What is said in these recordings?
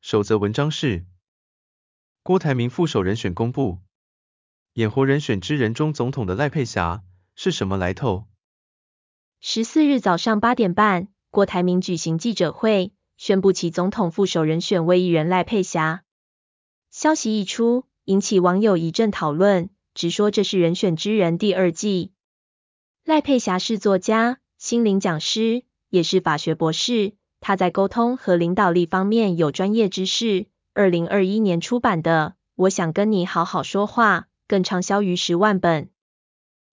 首则文章是：郭台铭副手人选公布，演活人选之人中总统的赖佩霞是什么来头？十四日早上八点半，郭台铭举行记者会，宣布其总统副手人选为艺人赖佩霞。消息一出，引起网友一阵讨论，直说这是人选之人第二季。赖佩霞是作家、心灵讲师，也是法学博士。他在沟通和领导力方面有专业知识。二零二一年出版的《我想跟你好好说话》更畅销逾十万本。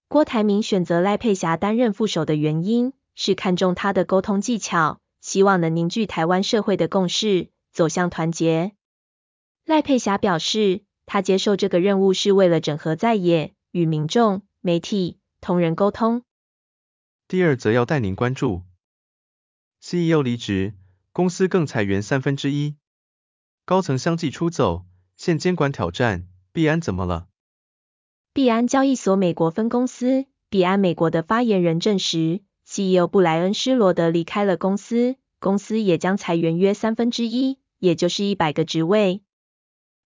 郭台铭选择赖佩霞担任副手的原因是看重他的沟通技巧，希望能凝聚台湾社会的共识，走向团结。赖佩霞表示，他接受这个任务是为了整合在野，与民众、媒体、同仁沟通。第二则要带您关注。CEO 离职，公司更裁员三分之一，高层相继出走，现监管挑战，币安怎么了？币安交易所美国分公司，币安美国的发言人证实，CEO 布莱恩施罗德离开了公司，公司也将裁员约三分之一，也就是一百个职位。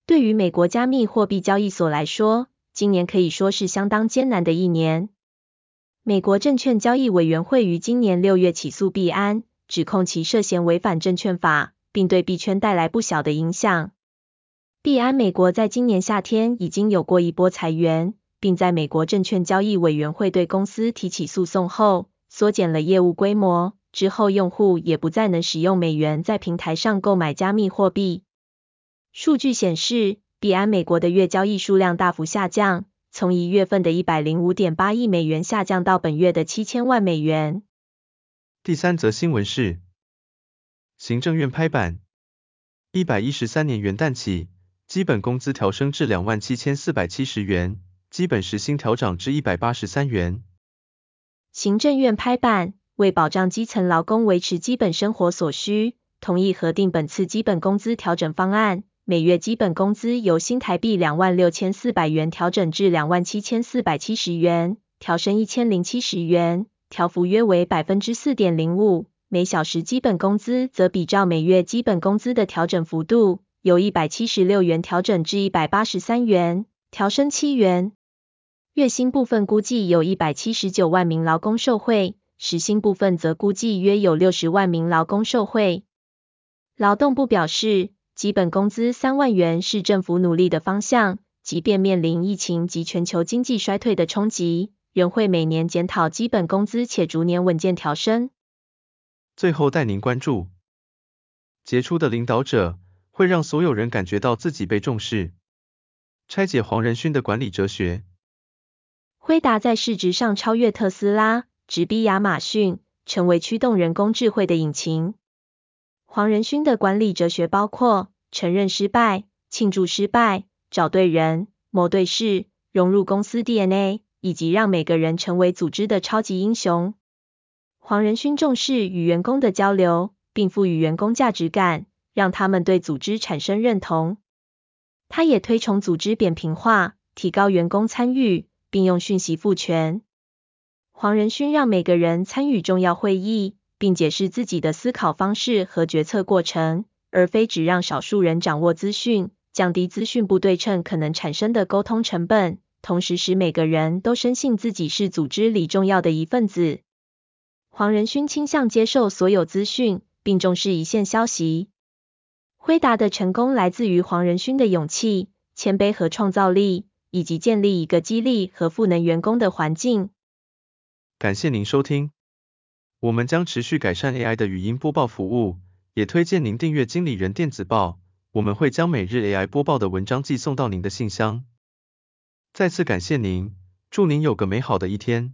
对于美国加密货币交易所来说，今年可以说是相当艰难的一年。美国证券交易委员会于今年六月起诉币安。指控其涉嫌违反证券法，并对币圈带来不小的影响。币安美国在今年夏天已经有过一波裁员，并在美国证券交易委员会对公司提起诉讼后，缩减了业务规模。之后，用户也不再能使用美元在平台上购买加密货币。数据显示，币安美国的月交易数量大幅下降，从一月份的一百零五点八亿美元下降到本月的七千万美元。第三则新闻是，行政院拍板，一百一十三年元旦起，基本工资调升至两万七千四百七十元，基本时薪调涨至一百八十三元。行政院拍板，为保障基层劳工维持基本生活所需，同意核定本次基本工资调整方案，每月基本工资由新台币两万六千四百元调整至两万七千四百七十元，调升一千零七十元。调幅约为百分之四点零五，每小时基本工资则比照每月基本工资的调整幅度，由一百七十六元调整至一百八十三元，调升七元。月薪部分估计有一百七十九万名劳工受惠，时薪部分则估计约有六十万名劳工受惠。劳动部表示，基本工资三万元是政府努力的方向，即便面临疫情及全球经济衰退的冲击。仍会每年检讨基本工资，且逐年稳健调升。最后带您关注，杰出的领导者会让所有人感觉到自己被重视。拆解黄仁勋的管理哲学。辉达在市值上超越特斯拉，直逼亚马逊，成为驱动人工智慧的引擎。黄仁勋的管理哲学包括承认失败、庆祝失败、找对人、谋对事、融入公司 DNA。以及让每个人成为组织的超级英雄。黄仁勋重视与员工的交流，并赋予员工价值感，让他们对组织产生认同。他也推崇组织扁平化，提高员工参与，并用讯息赋权。黄仁勋让每个人参与重要会议，并解释自己的思考方式和决策过程，而非只让少数人掌握资讯，降低资讯不对称可能产生的沟通成本。同时使每个人都深信自己是组织里重要的一份子。黄仁勋倾向接受所有资讯，并重视一线消息。辉达的成功来自于黄仁勋的勇气、谦卑和创造力，以及建立一个激励和赋能员工的环境。感谢您收听，我们将持续改善 AI 的语音播报服务，也推荐您订阅经理人电子报，我们会将每日 AI 播报的文章寄送到您的信箱。再次感谢您，祝您有个美好的一天。